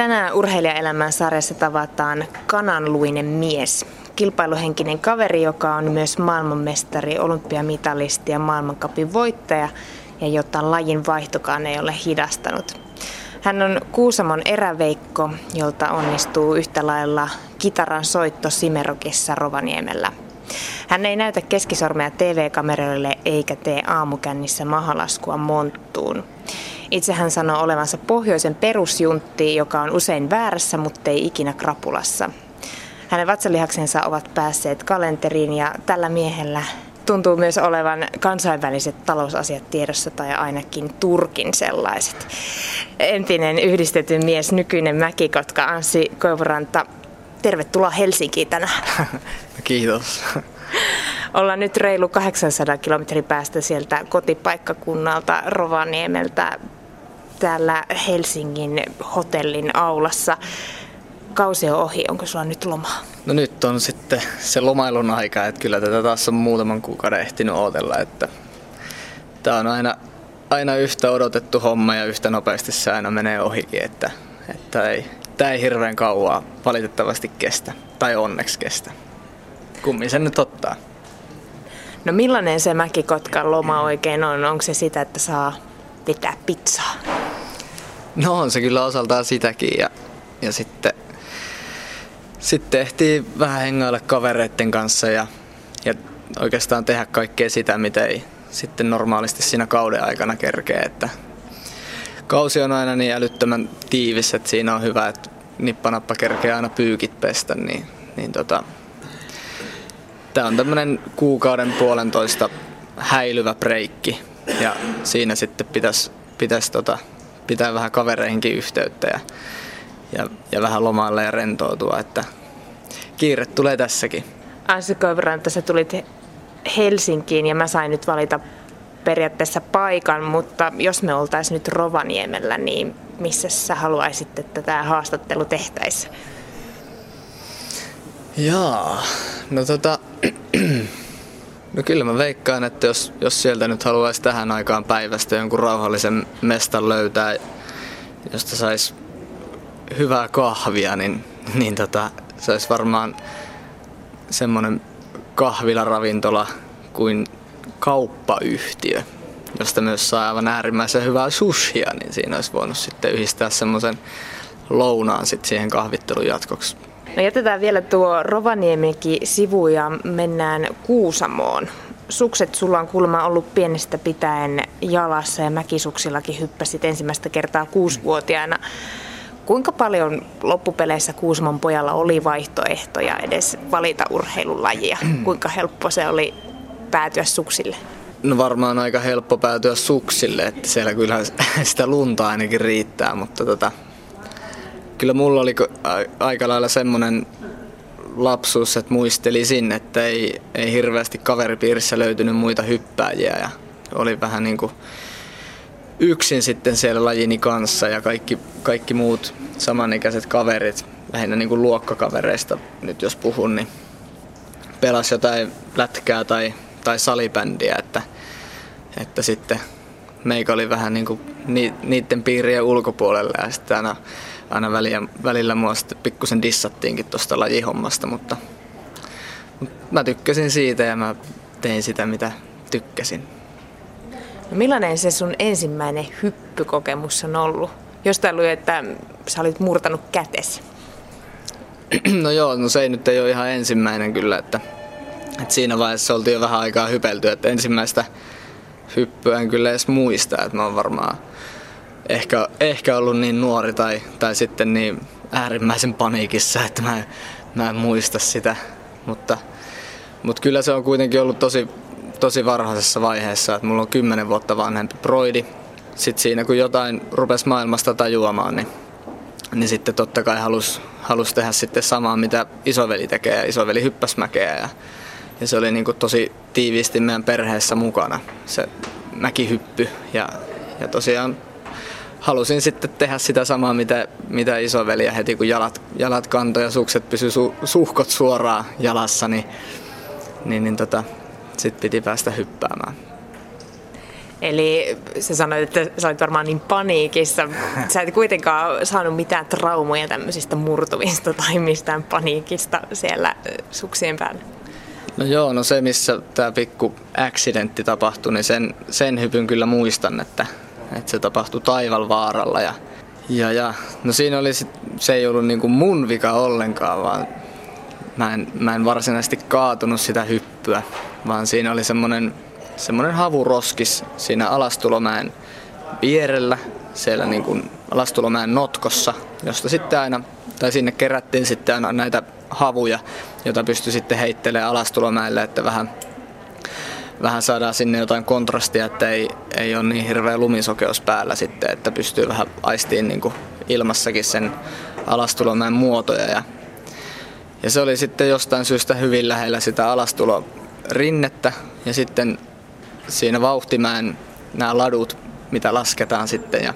Tänään urheilijaelämän sarjassa tavataan kananluinen mies. Kilpailuhenkinen kaveri, joka on myös maailmanmestari, olympiamitalisti ja maailmankapin voittaja ja jota lajin vaihtokaan ei ole hidastanut. Hän on Kuusamon eräveikko, jolta onnistuu yhtä lailla kitaran soitto Simerokissa Rovaniemellä. Hän ei näytä keskisormea TV-kameroille eikä tee aamukännissä mahalaskua monttuun. Itse hän sanoo olevansa pohjoisen perusjuntti, joka on usein väärässä, mutta ei ikinä krapulassa. Hänen vatsalihaksensa ovat päässeet kalenteriin ja tällä miehellä tuntuu myös olevan kansainväliset talousasiat tiedossa tai ainakin Turkin sellaiset. Entinen yhdistetyn mies, nykyinen Mäkikotka Anssi Koivuranta, tervetuloa Helsinkiin tänään. Kiitos. Ollaan nyt reilu 800 kilometrin päästä sieltä kotipaikkakunnalta Rovaniemeltä täällä Helsingin hotellin aulassa. Kausi on ohi, onko sulla nyt lomaa? No nyt on sitten se lomailun aika, että kyllä tätä taas on muutaman kuukauden ehtinyt odotella, että tämä on aina, aina yhtä odotettu homma ja yhtä nopeasti se aina menee ohikin, että, että ei, tämä ei hirveän kauaa valitettavasti kestä, tai onneksi kestä. Kummin sen nyt ottaa. No millainen se Mäkikotkan loma oikein on? Onko se sitä, että saa pitää pizzaa? No on se kyllä osaltaan sitäkin ja, ja sitten, sitten ehtii vähän hengailla kavereiden kanssa ja, ja oikeastaan tehdä kaikkea sitä, mitä ei sitten normaalisti siinä kauden aikana kerkee. Että kausi on aina niin älyttömän tiivis, että siinä on hyvä, että nippanappa kerkee aina pyykit pestä, niin, niin tota, Tämä on tämmöinen kuukauden puolentoista häilyvä breikki ja siinä sitten pitäisi pitäis tota, pitää vähän kavereihinkin yhteyttä ja, ja, ja vähän lomailla ja rentoutua, että kiire tulee tässäkin. Anssi Koivuranta, sä tulit Helsinkiin ja mä sain nyt valita periaatteessa paikan, mutta jos me oltaisiin nyt Rovaniemellä, niin missä sä haluaisit, että tämä haastattelu tehtäisiin? Jaa, no tota, no kyllä mä veikkaan, että jos, jos sieltä nyt haluaisi tähän aikaan päivästä jonkun rauhallisen mestan löytää, josta saisi hyvää kahvia, niin, niin tota, se olisi varmaan semmoinen kahvilaravintola kuin kauppayhtiö, josta myös saa aivan äärimmäisen hyvää sushia, niin siinä olisi voinut sitten yhdistää semmoisen lounaan sitten siihen kahvittelun jatkoksi. No jätetään vielä tuo Rovaniemikin sivu ja mennään Kuusamoon. Sukset sulla on kuulemma ollut pienestä pitäen jalassa ja mäkisuksillakin hyppäsit ensimmäistä kertaa kuusivuotiaana. Kuinka paljon loppupeleissä Kuusamon pojalla oli vaihtoehtoja edes valita urheilulajia? Kuinka helppo se oli päätyä suksille? No varmaan aika helppo päätyä suksille, että siellä kyllä sitä lunta ainakin riittää, mutta tota, kyllä mulla oli aika lailla semmoinen lapsuus, että muistelisin, että ei, ei hirveästi kaveripiirissä löytynyt muita hyppääjiä ja oli vähän niin kuin yksin sitten siellä lajini kanssa ja kaikki, kaikki muut samanikäiset kaverit, lähinnä niin kuin luokkakavereista nyt jos puhun, niin pelas jotain lätkää tai, tai salibändiä, että, että sitten meikä oli vähän niin kuin niiden piirien ulkopuolella ja sitten aina aina välillä, välillä mua sitten pikkusen dissattiinkin tuosta lajihommasta, mutta, mutta mä tykkäsin siitä ja mä tein sitä, mitä tykkäsin. No millainen se sun ensimmäinen hyppykokemus on ollut? Jostain luin, että sä olit murtanut kätes. No joo, no se ei nyt ei ole ihan ensimmäinen kyllä, että, että siinä vaiheessa oltiin jo vähän aikaa hypelty, että ensimmäistä hyppyä en kyllä edes muista, että mä oon varmaan ehkä, ehkä ollut niin nuori tai, tai sitten niin äärimmäisen paniikissa, että mä, mä en muista sitä. Mutta, mutta kyllä se on kuitenkin ollut tosi, tosi varhaisessa vaiheessa, että mulla on kymmenen vuotta vanhempi broidi. Sitten siinä kun jotain rupesi maailmasta tajuamaan, niin, niin sitten totta kai halus, halus tehdä sitten samaa, mitä isoveli tekee. Ja isoveli hyppäsi mäkeä ja, ja se oli niin kuin tosi tiiviisti meidän perheessä mukana, se mäkihyppy. Ja, ja tosiaan halusin sitten tehdä sitä samaa, mitä, mitä isoveli ja heti kun jalat, jalat kantoi ja sukset pysy su, suhkot suoraan jalassa, niin, niin, niin tota, sitten piti päästä hyppäämään. Eli sä sanoit, että sä olit varmaan niin paniikissa. Sä et kuitenkaan saanut mitään traumoja tämmöisistä murtuvista tai mistään paniikista siellä suksien päällä. No joo, no se missä tämä pikku accidentti tapahtui, niin sen, sen hypyn kyllä muistan, että, että se tapahtui Taivalvaaralla. Ja, ja, ja no siinä oli sit, se ei ollut niinku mun vika ollenkaan, vaan mä en, mä en varsinaisesti kaatunut sitä hyppyä, vaan siinä oli semmoinen semmoinen havuroskis siinä Alastulomäen vierellä, siellä niin Alastulomäen notkossa, josta sitten aina, tai sinne kerättiin sitten aina näitä havuja, joita pystyi sitten heittelemään Alastulomäelle, että vähän, vähän saadaan sinne jotain kontrastia, että ei, ei ole niin hirveä lumisokeus päällä sitten, että pystyy vähän aistiin niin ilmassakin sen Alastulomäen muotoja ja ja se oli sitten jostain syystä hyvin lähellä sitä alastulorinnettä ja sitten siinä vauhtimään nämä ladut, mitä lasketaan sitten. Ja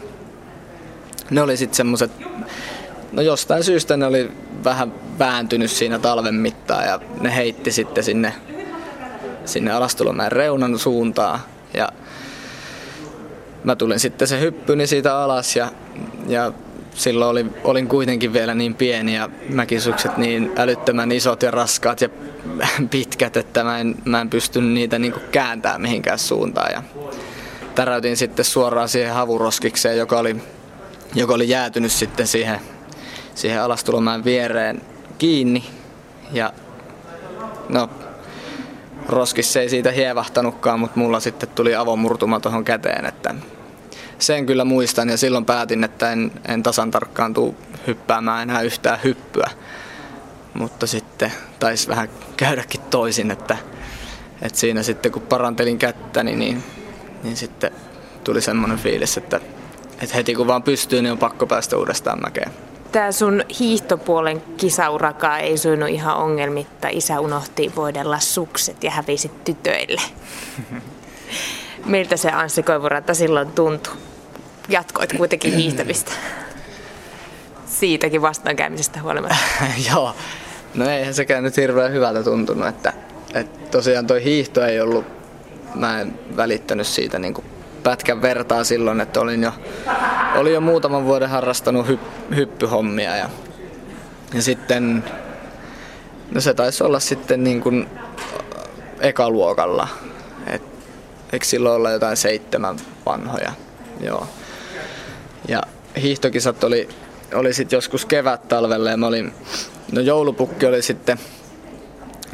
ne oli sitten semmoset, no jostain syystä ne oli vähän vääntynyt siinä talven mittaan ja ne heitti sitten sinne, sinne Alastulomäen reunan suuntaan. Ja mä tulin sitten se hyppyni siitä alas ja, ja silloin oli, olin kuitenkin vielä niin pieni ja mäkisukset niin älyttömän isot ja raskaat ja pitkät, että mä en, mä en pystynyt niitä niin kääntämään mihinkään suuntaan. Ja täräytin sitten suoraan siihen havuroskikseen, joka oli, joka oli jäätynyt sitten siihen, siihen alastulomäen viereen kiinni. Ja no, roskissa ei siitä hievahtanutkaan, mutta mulla sitten tuli avomurtuma tuohon käteen, että sen kyllä muistan ja silloin päätin, että en, en tasan tarkkaan tuu hyppäämään enää yhtään hyppyä. Mutta sitten taisi vähän käydäkin toisin, että, että siinä sitten kun parantelin kättäni, niin, niin sitten tuli semmoinen fiilis, että, että heti kun vaan pystyy, niin on pakko päästä uudestaan mäkeen. Tämä sun hiihtopuolen kisauraka ei sujunut ihan ongelmitta. Isä unohti voidella sukset ja hävisi tytöille. Miltä se Anssi Koivuranta silloin tuntui? Jatkoit kuitenkin hiihtämistä. Siitäkin vastaankäymisestä huolimatta. Joo, no eihän sekään nyt hirveän hyvältä tuntunut, että, että tosiaan toi hiihto ei ollut, mä en välittänyt siitä niin kuin pätkän vertaa silloin, että olin jo, olin jo muutaman vuoden harrastanut hy, hyppyhommia ja, ja sitten, no se taisi olla sitten niin kuin ekaluokalla, Eikö silloin olla jotain seitsemän vanhoja? Joo. Ja hiihtokisat oli, oli sitten joskus kevät talvelle ja mä olin, no joulupukki oli sitten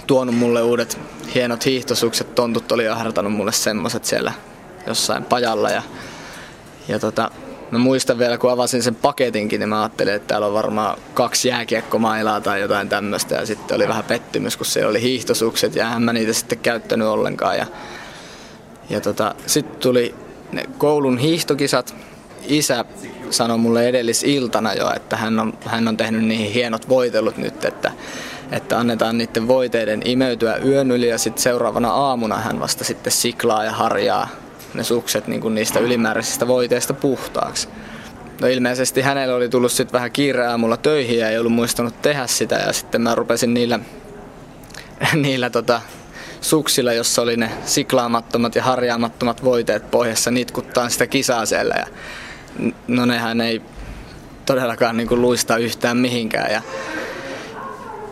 tuonut mulle uudet hienot hiihtosukset, tontut oli ahertanut mulle semmoset siellä jossain pajalla ja, ja tota, mä muistan vielä kun avasin sen paketinkin, niin mä ajattelin, että täällä on varmaan kaksi jääkiekkomailaa tai jotain tämmöistä ja sitten oli vähän pettymys, kun siellä oli hiihtosukset ja en mä niitä sitten käyttänyt ollenkaan ja ja tota, sitten tuli ne koulun hiihtokisat. Isä sanoi mulle edellisiltana jo, että hän on, hän on tehnyt niihin hienot voitelut nyt, että, että annetaan niiden voiteiden imeytyä yön yli ja sitten seuraavana aamuna hän vasta sitten siklaa ja harjaa ne sukset niin kuin niistä ylimääräisistä voiteista puhtaaksi. No ilmeisesti hänellä oli tullut sitten vähän kiire aamulla töihin ja ei ollut muistanut tehdä sitä ja sitten mä rupesin niillä, niillä tota, suksilla, jossa oli ne siklaamattomat ja harjaamattomat voiteet pohjassa nitkuttaa sitä kisaa siellä. Ja, no nehän ei todellakaan niin kuin luista yhtään mihinkään. Ja,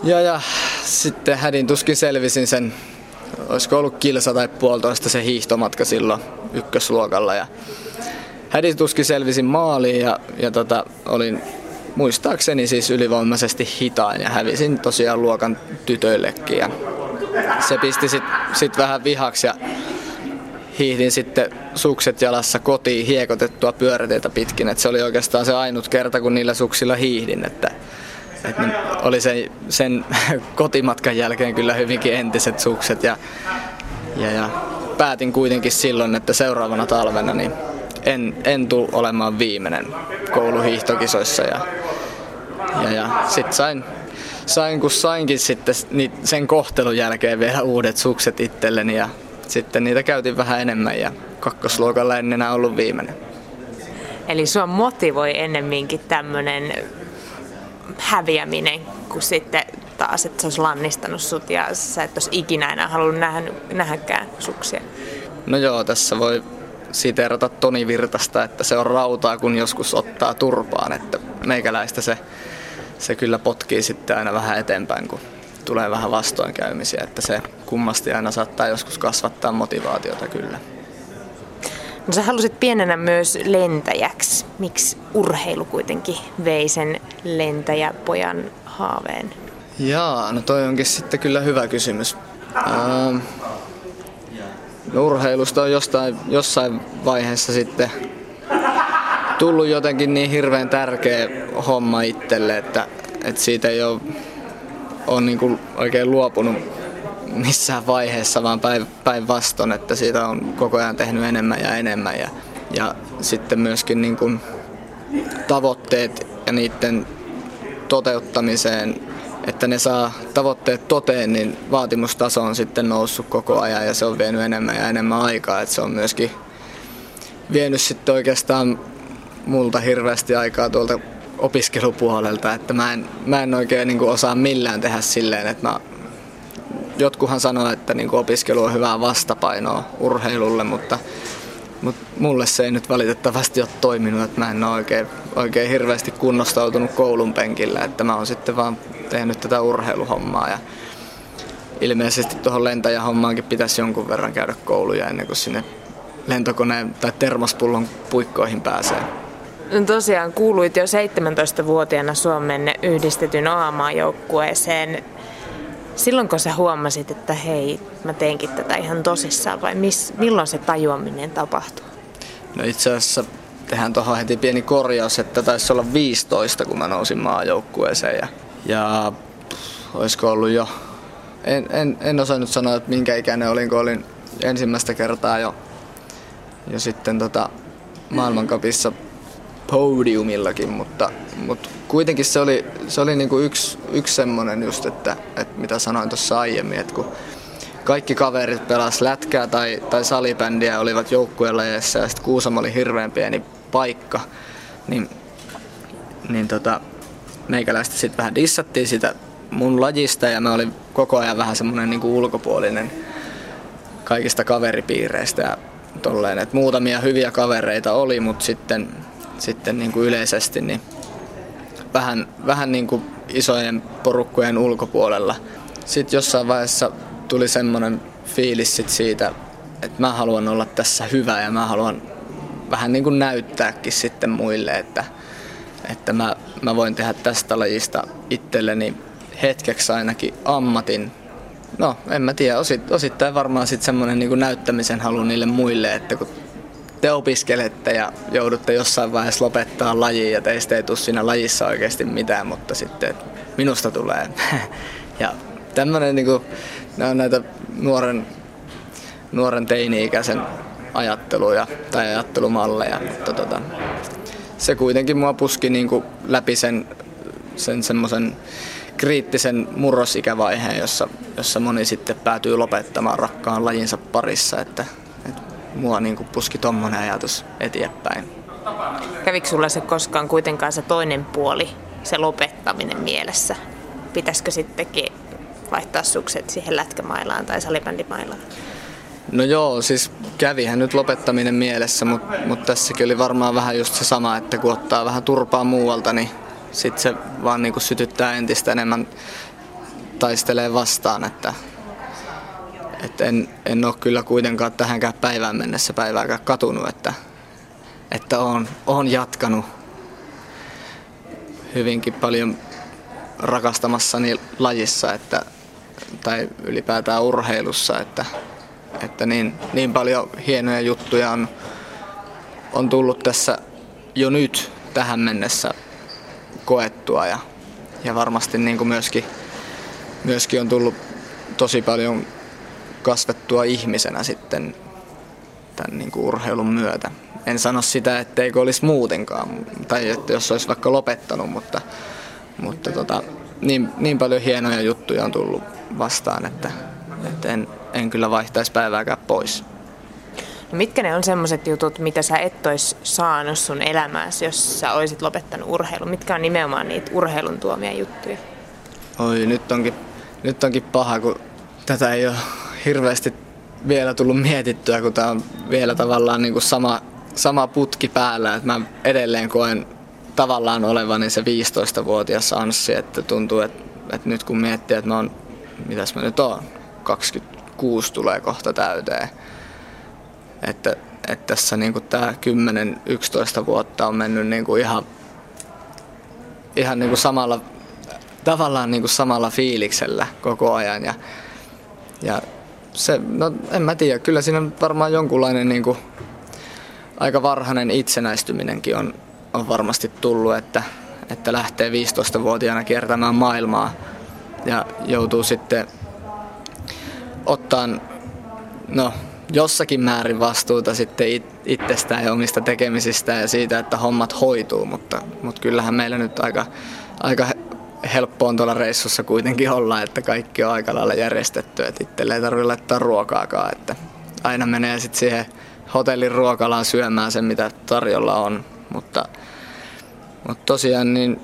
ja, ja sitten hädin tuskin selvisin sen, olisiko ollut kilsa tai puolitoista se hiihtomatka silloin ykkösluokalla. Ja hädin tuskin selvisin maaliin ja, ja tota, olin muistaakseni siis ylivoimaisesti hitain ja hävisin tosiaan luokan tytöillekin. Ja se pisti sitten sit vähän vihaksi ja hiihdin sitten sukset jalassa kotiin hiekotettua pyöräteitä pitkin. Et se oli oikeastaan se ainut kerta, kun niillä suksilla hiihdin. Että, että oli sen, sen kotimatkan jälkeen kyllä hyvinkin entiset sukset. Ja, ja, ja päätin kuitenkin silloin, että seuraavana talvena niin en, en tule olemaan viimeinen kouluhiihtokisoissa. Ja, ja, ja sitten sain sain kun sainkin sitten sen kohtelun jälkeen vielä uudet sukset itselleni ja sitten niitä käytin vähän enemmän ja kakkosluokalla en enää ollut viimeinen. Eli sua motivoi ennemminkin tämmöinen häviäminen, kuin sitten taas, että se olisi lannistanut sut ja sä et olisi ikinä enää halunnut nähdä, nähdäkään suksia. No joo, tässä voi siteerata Toni Virtasta, että se on rautaa, kun joskus ottaa turpaan. Että meikäläistä se, se kyllä potkii sitten aina vähän eteenpäin, kun tulee vähän vastoinkäymisiä. Että se kummasti aina saattaa joskus kasvattaa motivaatiota kyllä. No sä halusit pienenä myös lentäjäksi. Miksi urheilu kuitenkin vei sen lentäjäpojan haaveen? Jaa, no toi onkin sitten kyllä hyvä kysymys. Ähm, no urheilusta on jostain, jossain vaiheessa sitten tullut jotenkin niin hirveän tärkeä homma itselle, että, että siitä ei ole, ole niin kuin oikein luopunut missään vaiheessa, vaan päinvastoin, että siitä on koko ajan tehnyt enemmän ja enemmän. Ja, ja sitten myöskin niin kuin tavoitteet ja niiden toteuttamiseen, että ne saa tavoitteet toteen, niin vaatimustaso on sitten noussut koko ajan ja se on vienyt enemmän ja enemmän aikaa. Että se on myöskin vienyt sitten oikeastaan multa hirveästi aikaa tuolta opiskelupuolelta, että mä en, mä en oikein niin kuin osaa millään tehdä silleen, että mä jotkuhan sanoo, että niin kuin opiskelu on hyvää vastapainoa urheilulle, mutta, mutta mulle se ei nyt valitettavasti ole toiminut, että mä en ole oikein, oikein hirveästi kunnostautunut koulun penkillä, että mä oon sitten vaan tehnyt tätä urheiluhommaa ja ilmeisesti tuohon lentäjähommaankin pitäisi jonkun verran käydä kouluja ennen kuin sinne lentokoneen tai termospullon puikkoihin pääsee. No tosiaan kuuluit jo 17-vuotiaana Suomen yhdistetyn AMA-joukkueeseen. Silloin kun sä huomasit, että hei, mä teenkin tätä ihan tosissaan vai miss, milloin se tajuaminen tapahtui? No itse asiassa tehdään tuohon heti pieni korjaus, että taisi olla 15, kun mä nousin maajoukkueeseen. Ja, ja pff, olisiko ollut jo, en, en, en osannut sanoa, että minkä ikäinen olin, kun olin ensimmäistä kertaa jo, jo sitten tota maailmankapissa podiumillakin, mutta, mutta kuitenkin se oli, se oli niin kuin yksi, yksi semmoinen just, että, että mitä sanoin tuossa aiemmin, että kun kaikki kaverit pelas lätkää tai, tai salibändiä olivat joukkuelajeissa ja sitten Kuusamo oli hirveän pieni paikka, niin, niin tota, meikäläistä sitten vähän dissattiin sitä mun lajista ja mä olin koko ajan vähän semmoinen niin ulkopuolinen kaikista kaveripiireistä ja tolleen, että muutamia hyviä kavereita oli, mutta sitten sitten niin kuin yleisesti niin vähän, vähän niin kuin isojen porukkojen ulkopuolella. Sitten jossain vaiheessa tuli semmoinen fiilis sit siitä, että mä haluan olla tässä hyvä ja mä haluan vähän niin kuin näyttääkin sitten muille, että, että mä, mä voin tehdä tästä lajista itselleni hetkeksi ainakin ammatin. No, en mä tiedä, osittain varmaan sitten semmoinen niin näyttämisen halu niille muille, että kun te opiskelette ja joudutte jossain vaiheessa lopettaa lajiin ja teistä ei tule siinä lajissa oikeasti mitään, mutta sitten minusta tulee. ja tämmöinen niinku, ne on näitä nuoren, nuoren teini-ikäisen ajatteluja tai ajattelumalleja, mutta tota, se kuitenkin mua puski niinku läpi sen, sen semmoisen kriittisen murrosikävaiheen, jossa, jossa moni sitten päätyy lopettamaan rakkaan lajinsa parissa, että mua niin kuin puski tommonen ajatus eteenpäin. Kävikö sulla se koskaan kuitenkaan se toinen puoli, se lopettaminen mielessä? Pitäisikö sittenkin vaihtaa sukset siihen lätkämailaan tai salibändimailaan? No joo, siis kävihän nyt lopettaminen mielessä, mutta mut tässäkin oli varmaan vähän just se sama, että kun ottaa vähän turpaa muualta, niin sitten se vaan niinku sytyttää entistä enemmän taistelee vastaan, että et en, en ole kyllä kuitenkaan tähänkään päivään mennessä päivääkään katunut, että, että olen, olen jatkanut hyvinkin paljon rakastamassani lajissa että, tai ylipäätään urheilussa, että, että niin, niin paljon hienoja juttuja on, on tullut tässä jo nyt tähän mennessä koettua ja, ja varmasti niin kuin myöskin, myöskin on tullut tosi paljon kasvettua ihmisenä sitten tämän niin kuin urheilun myötä. En sano sitä, etteikö olisi muutenkaan, tai että jos olisi vaikka lopettanut, mutta, mutta tota, niin, niin paljon hienoja juttuja on tullut vastaan, että, että en, en kyllä vaihtaisi päivääkään pois. No mitkä ne on semmoiset jutut, mitä sä et olisi saanut sun elämääsi, jos sä olisit lopettanut urheilun? Mitkä on nimenomaan niitä urheilun tuomia juttuja? Oi, nyt onkin, nyt onkin paha, kun tätä ei ole hirveästi vielä tullut mietittyä, kun tämä on vielä tavallaan niin kuin sama, sama putki päällä, että mä edelleen koen tavallaan olevani se 15-vuotias Anssi, että tuntuu, että, että nyt kun miettii, että mä oon, mitäs mä nyt oon, 26 tulee kohta täyteen, että, että tässä niin kuin tämä 10-11 vuotta on mennyt niin kuin ihan, ihan niin kuin samalla, tavallaan niin kuin samalla fiiliksellä koko ajan. Ja, ja se, no en mä tiedä, kyllä siinä varmaan jonkunlainen niin kuin, aika varhainen itsenäistyminenkin on, on varmasti tullut, että, että lähtee 15-vuotiaana kiertämään maailmaa ja joutuu sitten ottaa no, jossakin määrin vastuuta sitten it, itsestään ja omista tekemisistä ja siitä, että hommat hoituu, mutta, mutta kyllähän meillä nyt aika, aika helppo on tuolla reissussa kuitenkin olla, että kaikki on aika lailla järjestetty, että itselle ei tarvitse laittaa ruokaakaan, että aina menee sitten siihen hotellin ruokalaan syömään sen, mitä tarjolla on, mutta, mutta tosiaan niin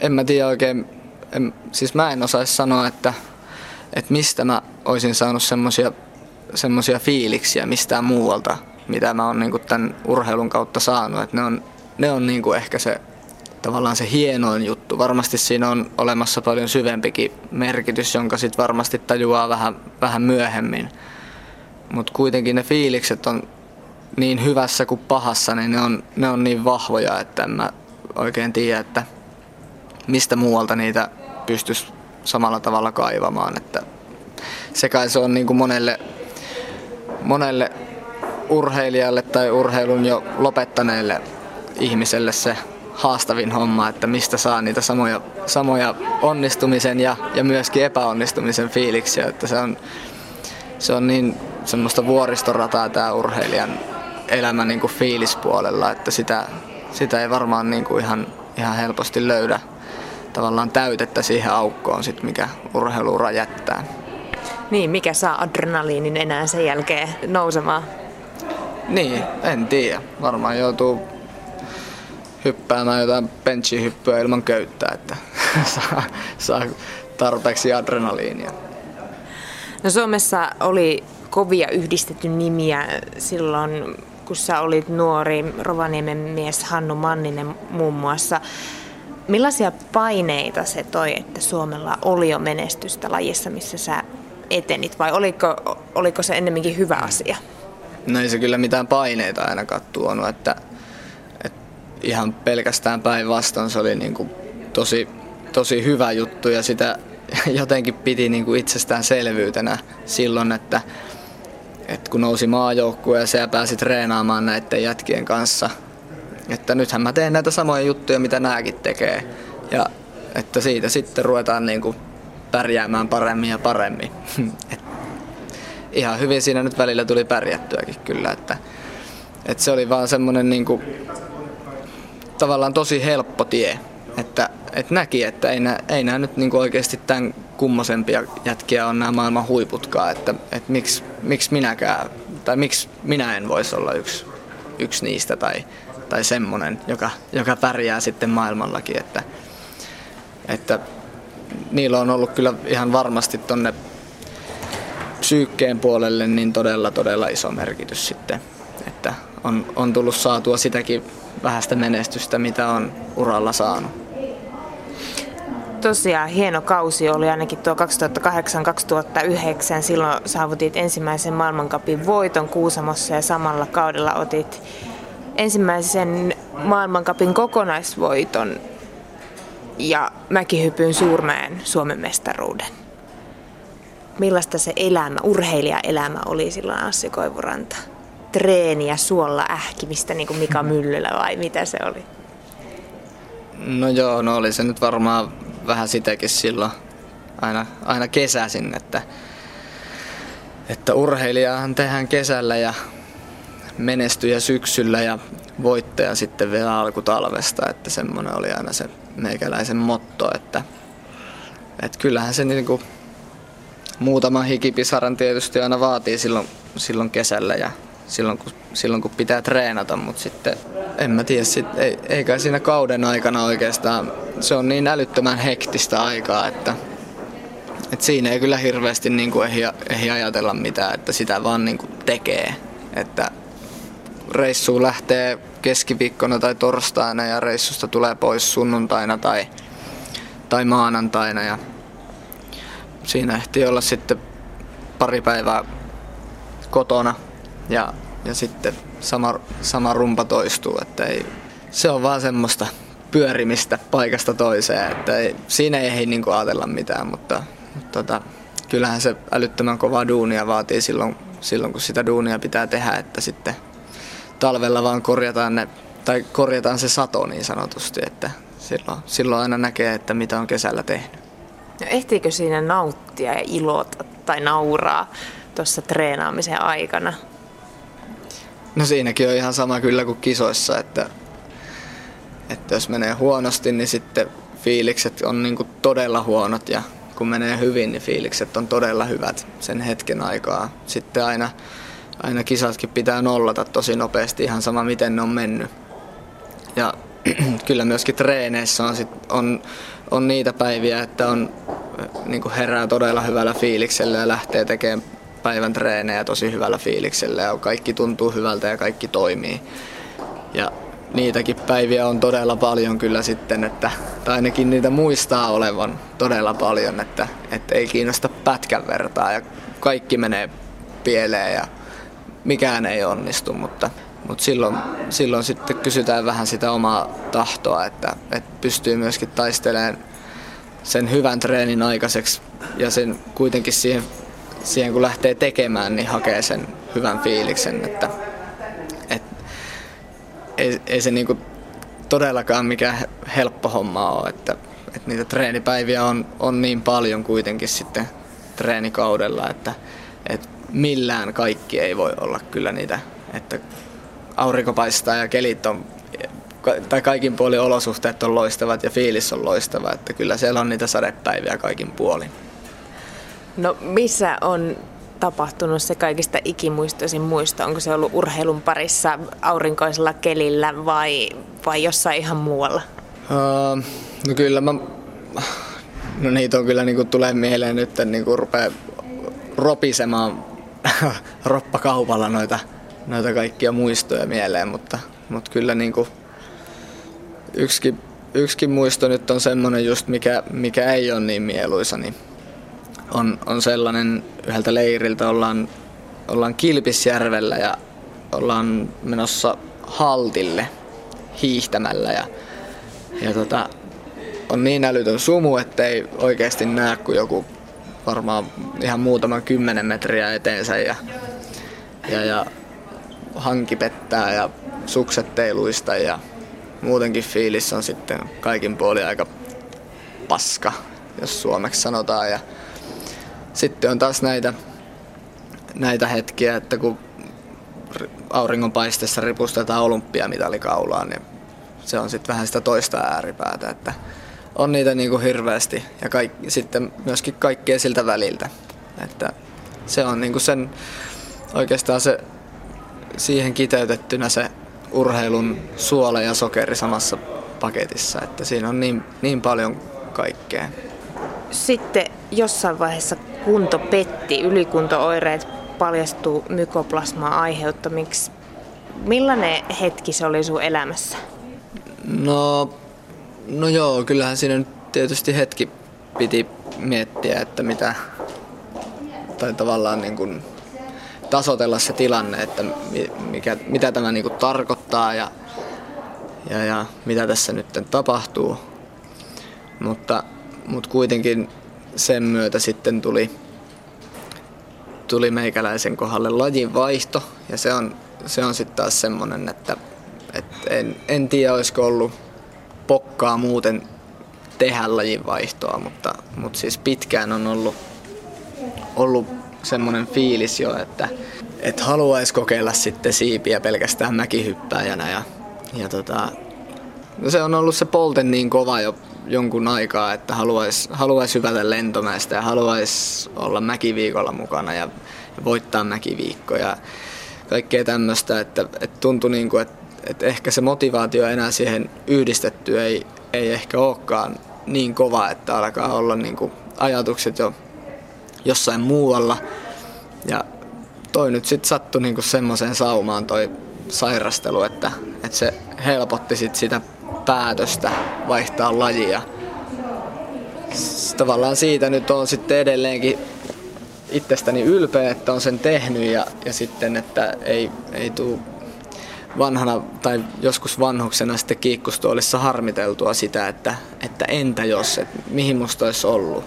en mä tiedä oikein, en, siis mä en osaisi sanoa, että, että mistä mä olisin saanut semmoisia semmoisia fiiliksiä mistään muualta, mitä mä oon niinku tämän urheilun kautta saanut. Et ne on, ne on niinku ehkä se tavallaan se hienoin juttu. Varmasti siinä on olemassa paljon syvempikin merkitys, jonka sit varmasti tajuaa vähän, vähän myöhemmin. Mutta kuitenkin ne fiilikset on niin hyvässä kuin pahassa, niin ne on, ne on niin vahvoja, että en mä oikein tiedä, että mistä muualta niitä pystyisi samalla tavalla kaivamaan. Että se kai se on niin kuin monelle, monelle urheilijalle tai urheilun jo lopettaneelle ihmiselle se haastavin homma, että mistä saa niitä samoja, samoja onnistumisen ja, ja myöskin epäonnistumisen fiiliksiä. Että se on, se on niin semmoista vuoristorataa tämä urheilijan elämä niin kuin fiilispuolella, että sitä, sitä ei varmaan niin kuin ihan, ihan helposti löydä tavallaan täytettä siihen aukkoon, sit, mikä urheiluura jättää. Niin, mikä saa adrenaliinin enää sen jälkeen nousemaan? Niin, en tiedä. Varmaan joutuu hyppäämään jotain benchihyppyä ilman köyttä, että saa, saa tarpeeksi adrenaliinia. No Suomessa oli kovia yhdistetty nimiä silloin, kun sä olit nuori Rovaniemen mies Hannu Manninen muun muassa. Millaisia paineita se toi, että Suomella oli jo menestystä lajissa, missä sä etenit, vai oliko, oliko se ennemminkin hyvä asia? No ei se kyllä mitään paineita ainakaan tuonut, että ihan pelkästään päinvastoin se oli niin kuin tosi, tosi hyvä juttu ja sitä jotenkin piti niin kuin itsestäänselvyytenä silloin, että, että kun nousi maajoukkue ja sä pääsit treenaamaan näiden jätkien kanssa, että nythän mä teen näitä samoja juttuja, mitä nääkin tekee. Ja että siitä sitten ruvetaan niin kuin pärjäämään paremmin ja paremmin. Et ihan hyvin siinä nyt välillä tuli pärjättyäkin kyllä, että, että se oli vaan semmoinen niin kuin tavallaan tosi helppo tie. Että, että näki, että ei, nää, ei nämä nyt niinku oikeasti tämän kummosempia jätkiä on nämä maailman huiputkaan, että, että miksi, miksi minäkään, tai miksi minä en voisi olla yksi, yksi niistä tai, tai semmoinen, joka, joka pärjää sitten maailmallakin, että, että niillä on ollut kyllä ihan varmasti tonne psyykkeen puolelle niin todella todella iso merkitys sitten, on, on tullut saatua sitäkin vähäistä menestystä, mitä on uralla saanut. Tosiaan hieno kausi oli ainakin tuo 2008-2009. Silloin saavutit ensimmäisen maailmankapin voiton Kuusamossa ja samalla kaudella otit ensimmäisen maailmankapin kokonaisvoiton ja mäkihypyn suurmäen Suomen mestaruuden. Millaista se elämä, urheilijaelämä oli silloin Assi Koivuranta? Treeniä suolla ähkimistä, niin kuin Mika Myllylä vai mitä se oli? No joo, no oli se nyt varmaan vähän sitäkin silloin aina, aina kesäisin, että, että urheilijahan tehdään kesällä ja menestyjä syksyllä ja voittaja sitten vielä alkutalvesta, että semmoinen oli aina se meikäläisen motto, että, että kyllähän se niinku muutama hikipisaran tietysti aina vaatii silloin, silloin kesällä ja silloin kun, silloin kun pitää treenata, mutta sitten en mä tiedä, sit, ei, eikä siinä kauden aikana oikeastaan, se on niin älyttömän hektistä aikaa, että, et siinä ei kyllä hirveästi niin kuin ehdi, ehdi ajatella mitään, että sitä vaan niin kuin tekee. Että reissu lähtee keskiviikkona tai torstaina ja reissusta tulee pois sunnuntaina tai, tai maanantaina ja siinä ehtii olla sitten pari päivää kotona ja, ja sitten sama, sama rumpa toistuu, että ei, se on vaan semmoista pyörimistä paikasta toiseen, että ei, siinä ei ehdi niin ajatella mitään, mutta, mutta tota, kyllähän se älyttömän kovaa duunia vaatii silloin, silloin, kun sitä duunia pitää tehdä, että sitten talvella vaan korjataan, ne, tai korjataan se sato niin sanotusti, että silloin, silloin aina näkee, että mitä on kesällä tehnyt. No ehtiikö siinä nauttia ja ilota tai nauraa tuossa treenaamisen aikana? No siinäkin on ihan sama kyllä kuin kisoissa, että, että jos menee huonosti, niin sitten fiilikset on niin kuin todella huonot ja kun menee hyvin, niin fiilikset on todella hyvät sen hetken aikaa. Sitten aina, aina kisatkin pitää nollata tosi nopeasti, ihan sama miten ne on mennyt. Ja kyllä myöskin treeneissä on, sit, on, on niitä päiviä, että on, niin kuin herää todella hyvällä fiiliksellä ja lähtee tekemään päivän treenejä tosi hyvällä fiiliksellä ja kaikki tuntuu hyvältä ja kaikki toimii. Ja niitäkin päiviä on todella paljon kyllä sitten, että, tai ainakin niitä muistaa olevan todella paljon, että, että ei kiinnosta pätkän vertaa ja kaikki menee pieleen ja mikään ei onnistu, mutta, mutta silloin, silloin sitten kysytään vähän sitä omaa tahtoa, että, että pystyy myöskin taistelemaan sen hyvän treenin aikaiseksi ja sen kuitenkin siihen, siihen kun lähtee tekemään, niin hakee sen hyvän fiiliksen, että, että ei, ei se niinku todellakaan mikään helppo homma ole, että, että niitä treenipäiviä on, on niin paljon kuitenkin sitten treenikaudella, että, että millään kaikki ei voi olla kyllä niitä, että aurinko paistaa ja kelit on, tai kaikin puolin olosuhteet on loistavat ja fiilis on loistava, että kyllä siellä on niitä sadepäiviä kaikin puolin. No missä on tapahtunut se kaikista ikimuistoisin muisto? Onko se ollut urheilun parissa aurinkoisella kelillä vai, vai jossain ihan muualla? Uh, no kyllä mä, no niitä on kyllä niinku tulee mieleen nyt, niinku rupeaa ropisemaan roppakaupalla noita, noita kaikkia muistoja mieleen, mutta, mutta kyllä niinku yksikin, yksikin muisto nyt on semmoinen just, mikä, mikä ei ole niin mieluisa, niin on, on sellainen yhdeltä leiriltä, ollaan, ollaan Kilpisjärvellä ja ollaan menossa haltille hiihtämällä ja, ja tota, on niin älytön sumu, ettei oikeasti näe kuin joku varmaan ihan muutaman kymmenen metriä eteensä ja, ja, ja hanki pettää ja sukset ei luista ja muutenkin fiilis on sitten kaikin puolin aika paska, jos suomeksi sanotaan. Ja sitten on taas näitä, näitä hetkiä, että kun auringonpaisteessa ripustetaan olympiamitalikaulaan, niin se on sitten vähän sitä toista ääripäätä, että on niitä niin kuin hirveästi ja kaik, sitten myöskin kaikkea siltä väliltä. Että se on niin kuin sen oikeastaan se siihen kiteytettynä se urheilun suole ja sokeri samassa paketissa, että siinä on niin, niin paljon kaikkea. Sitten jossain vaiheessa kunto petti, ylikunto-oireet paljastuu mykoplasmaa aiheuttamiksi. Millainen hetki se oli sun elämässä? No, no joo, kyllähän siinä nyt tietysti hetki piti miettiä, että mitä, tai tavallaan niin kuin tasotella se tilanne, että mikä, mitä tämä niin kuin tarkoittaa ja, ja, ja mitä tässä nyt tapahtuu. Mutta, mutta kuitenkin sen myötä sitten tuli, tuli meikäläisen kohdalle lajin vaihto. Ja se on, se on sitten taas semmoinen, että, että en, en tiedä olisiko ollut pokkaa muuten tehdä lajin vaihtoa, mutta, mutta siis pitkään on ollut, ollut semmoinen fiilis jo, että, että haluaisi kokeilla sitten siipiä pelkästään mäkihyppääjänä ja, ja tota, no se on ollut se polten niin kova jo jonkun aikaa, että haluaisi haluais hypätä lentomäestä ja haluaisi olla mäkiviikolla mukana ja, ja voittaa mäkiviikko ja kaikkea tämmöistä, että, että tuntui niin kuin, että, että ehkä se motivaatio enää siihen yhdistetty ei, ei ehkä olekaan niin kova, että alkaa olla niin kuin ajatukset jo jossain muualla. Ja toi nyt sitten sattui niinku semmoiseen saumaan toi sairastelu, että, että se helpotti sit sitä päätöstä vaihtaa lajia. Tavallaan siitä nyt on sitten edelleenkin itsestäni ylpeä, että on sen tehnyt ja, ja sitten, että ei, ei tule vanhana tai joskus vanhuksena sitten kiikkustuolissa harmiteltua sitä, että, että entä jos, että mihin musta olisi ollut.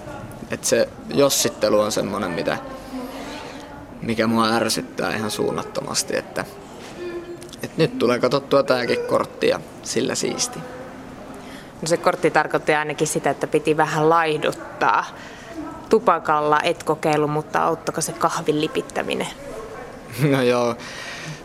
Että se jossittelu on semmoinen, mitä, mikä mua ärsyttää ihan suunnattomasti, että, että nyt tulee katsottua tämäkin kortti ja sillä siisti. No se kortti tarkoitti ainakin sitä, että piti vähän laihduttaa. Tupakalla et kokeilu, mutta auttako se kahvin lipittäminen? No joo,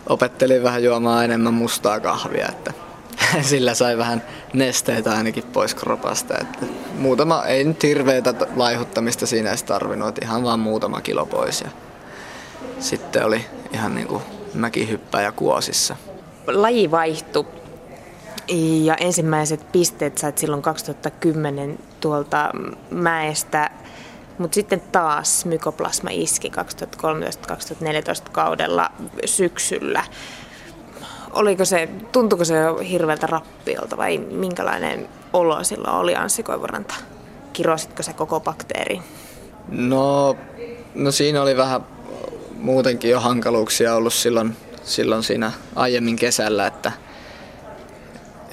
opettelin vähän juomaan enemmän mustaa kahvia, että sillä sai vähän nesteitä ainakin pois kropasta. Että muutama, ei nyt hirveätä laihuttamista siinä edes tarvinnut, että ihan vaan muutama kilo pois. Ja sitten oli ihan niin kuin mäkihyppäjä kuosissa. Laji vaihtui ja ensimmäiset pisteet sait silloin 2010 tuolta mäestä mutta sitten taas mykoplasma iski 2013-2014 kaudella syksyllä. Oliko se, tuntuko se hirveältä rappiolta vai minkälainen olo silloin oli Anssi Koivuranta? Kirositko se koko bakteeri? No, no siinä oli vähän muutenkin jo hankaluuksia ollut silloin, silloin siinä aiemmin kesällä, että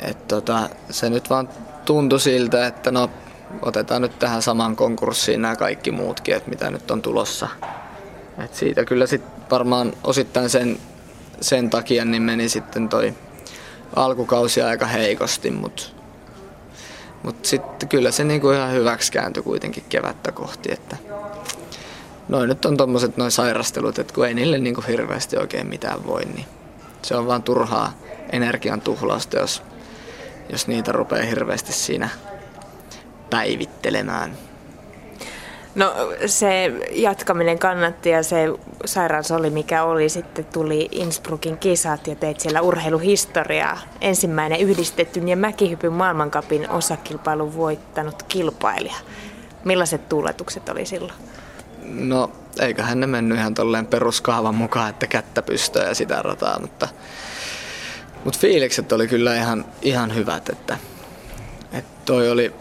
et tota, se nyt vaan tuntui siltä, että no otetaan nyt tähän samaan konkurssiin nämä kaikki muutkin, että mitä nyt on tulossa. Et siitä kyllä sitten varmaan osittain sen, sen takia niin meni sitten toi alkukausi aika heikosti, mutta mut sitten kyllä se niinku ihan hyväksi kääntyi kuitenkin kevättä kohti, että noin nyt on tommoset noin sairastelut, että kun ei niille niinku hirveästi oikein mitään voi, niin se on vaan turhaa energian tuhlausta, jos, jos niitä rupeaa hirveästi siinä päivittelemään? No se jatkaminen kannatti ja se sairaus oli mikä oli. Sitten tuli Innsbruckin kisat ja teit siellä urheiluhistoriaa. Ensimmäinen yhdistettyn ja mäkihypyn maailmankapin osakilpailun voittanut kilpailija. Millaiset tuuletukset oli silloin? No eiköhän ne mennyt ihan tolleen peruskaavan mukaan, että kättä pystöä ja sitä rataa, mutta, mutta fiilikset oli kyllä ihan, ihan hyvät, että, että toi oli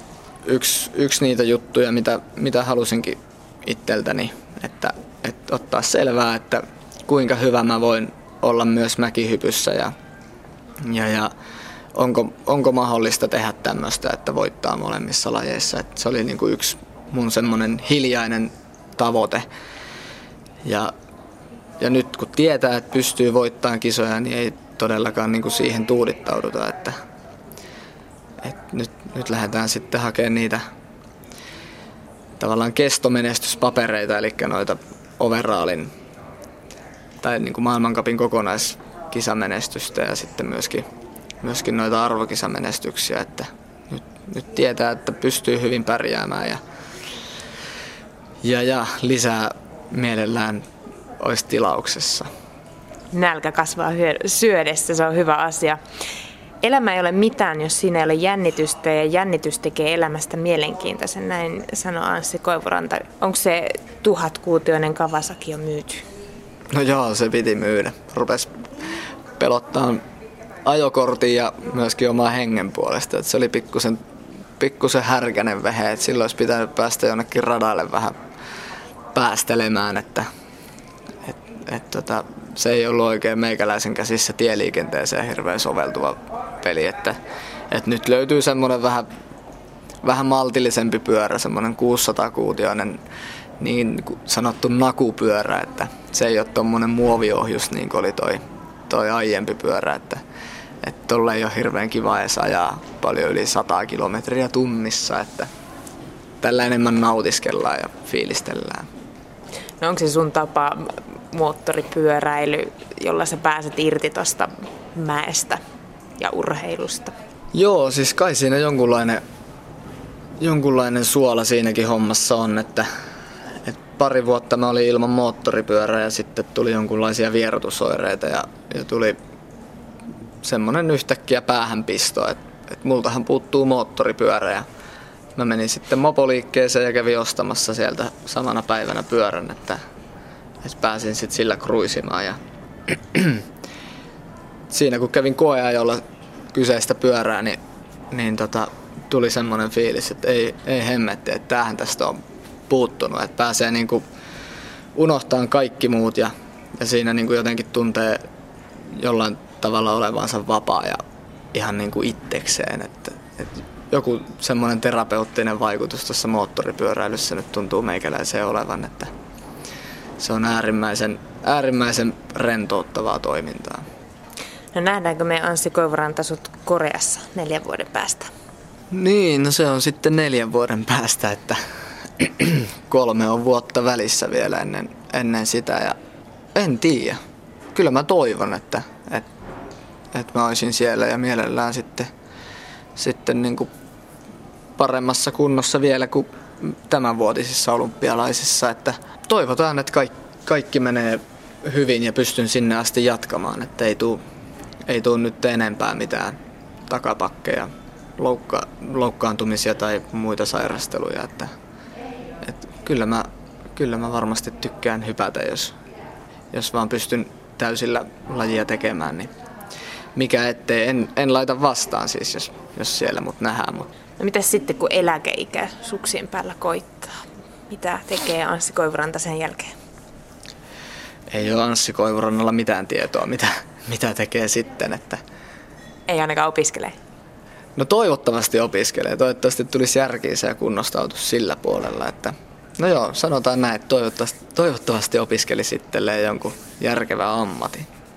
yksi, yksi niitä juttuja, mitä, mitä halusinkin itseltäni, että, että ottaa selvää, että kuinka hyvä mä voin olla myös mäkihypyssä ja, ja, ja onko, onko mahdollista tehdä tämmöistä, että voittaa molemmissa lajeissa. Että se oli niin kuin yksi mun semmoinen hiljainen tavoite. Ja, ja nyt kun tietää, että pystyy voittamaan kisoja, niin ei todellakaan niin kuin siihen tuudittauduta, että, et nyt, nyt lähdetään sitten hakemaan niitä tavallaan kestomenestyspapereita, eli noita overallin tai niin kuin maailmankapin kokonaiskisamenestystä ja sitten myöskin, myöskin noita arvokisamenestyksiä, että nyt, nyt tietää, että pystyy hyvin pärjäämään ja, ja, ja lisää mielellään olisi tilauksessa. Nälkä kasvaa syödessä, se on hyvä asia. Elämä ei ole mitään, jos siinä ei ole jännitystä ja jännitys tekee elämästä mielenkiintoisen, näin sanoi Anssi Koivuranta. Onko se tuhatkuutioinen Kawasaki jo myyty? No joo, se piti myydä. Rupes pelottaa ajokortin ja myöskin omaa hengen puolesta. Et se oli pikkusen, pikkusen härkänen vehe, että silloin olisi pitänyt päästä jonnekin radalle vähän päästelemään, että et, et, tota, se ei ollut oikein meikäläisen käsissä tieliikenteeseen hirveän soveltuva peli, että, että nyt löytyy semmoinen vähän, vähän maltillisempi pyörä, semmoinen 600-kuutioinen niin sanottu nakupyörä, että se ei ole tuommoinen muoviohjus niin kuin oli toi, toi aiempi pyörä, että että tolle ei ole hirveän kiva edes ajaa paljon yli 100 kilometriä tunnissa, että tällä enemmän nautiskellaan ja fiilistellään. No onko se sun tapa moottoripyöräily, jolla sä pääset irti tuosta mäestä ja urheilusta? Joo, siis kai siinä jonkunlainen, jonkunlainen suola siinäkin hommassa on, että, että pari vuotta mä olin ilman moottoripyörää ja sitten tuli jonkunlaisia vierotusoireita ja, ja tuli semmoinen yhtäkkiä päähänpisto, että, että multahan puuttuu moottoripyörä ja mä menin sitten mopoliikkeeseen ja kävin ostamassa sieltä samana päivänä pyörän, että, että pääsin sitten sillä kruisimaan. Ja siinä kun kävin koeajolla kyseistä pyörää, niin, niin tota, tuli semmoinen fiilis, että ei, ei hemmetti, että tämähän tästä on puuttunut, että pääsee niin kuin unohtamaan kaikki muut ja, ja siinä niin kuin jotenkin tuntee jollain tavalla olevansa vapaa ja ihan niin kuin itsekseen. Että, että joku semmoinen terapeuttinen vaikutus tuossa moottoripyöräilyssä nyt tuntuu meikäläiseen olevan, että se on äärimmäisen, äärimmäisen rentouttavaa toimintaa. No nähdäänkö me Anssi Koivuranta sut Koreassa neljän vuoden päästä? Niin, no se on sitten neljän vuoden päästä, että kolme on vuotta välissä vielä ennen, ennen sitä ja en tiedä. Kyllä mä toivon, että, että, että mä olisin siellä ja mielellään sitten, sitten niin kuin paremmassa kunnossa vielä kuin tämänvuotisissa olympialaisissa. Että toivotaan, että kaikki, kaikki menee hyvin ja pystyn sinne asti jatkamaan, että ei tule ei tuu nyt enempää mitään takapakkeja, loukka, loukkaantumisia tai muita sairasteluja. Että, että kyllä, mä, kyllä mä varmasti tykkään hypätä, jos, jos vaan pystyn täysillä lajia tekemään, niin mikä ettei, en, en laita vastaan siis, jos, jos siellä mut nähdään. Mut. No mitä sitten, kun eläkeikä suksien päällä koittaa? Mitä tekee Anssi Koivuranta sen jälkeen? Ei ole Anssi Koivurannalla mitään tietoa, mitä, mitä tekee sitten. Että... Ei ainakaan opiskele. No toivottavasti opiskelee. Toivottavasti tulisi järkiinsä ja kunnostautus sillä puolella. Että... No joo, sanotaan näin, että toivottavasti, toivottavasti opiskelisi sitten jonkun järkevän ammatin.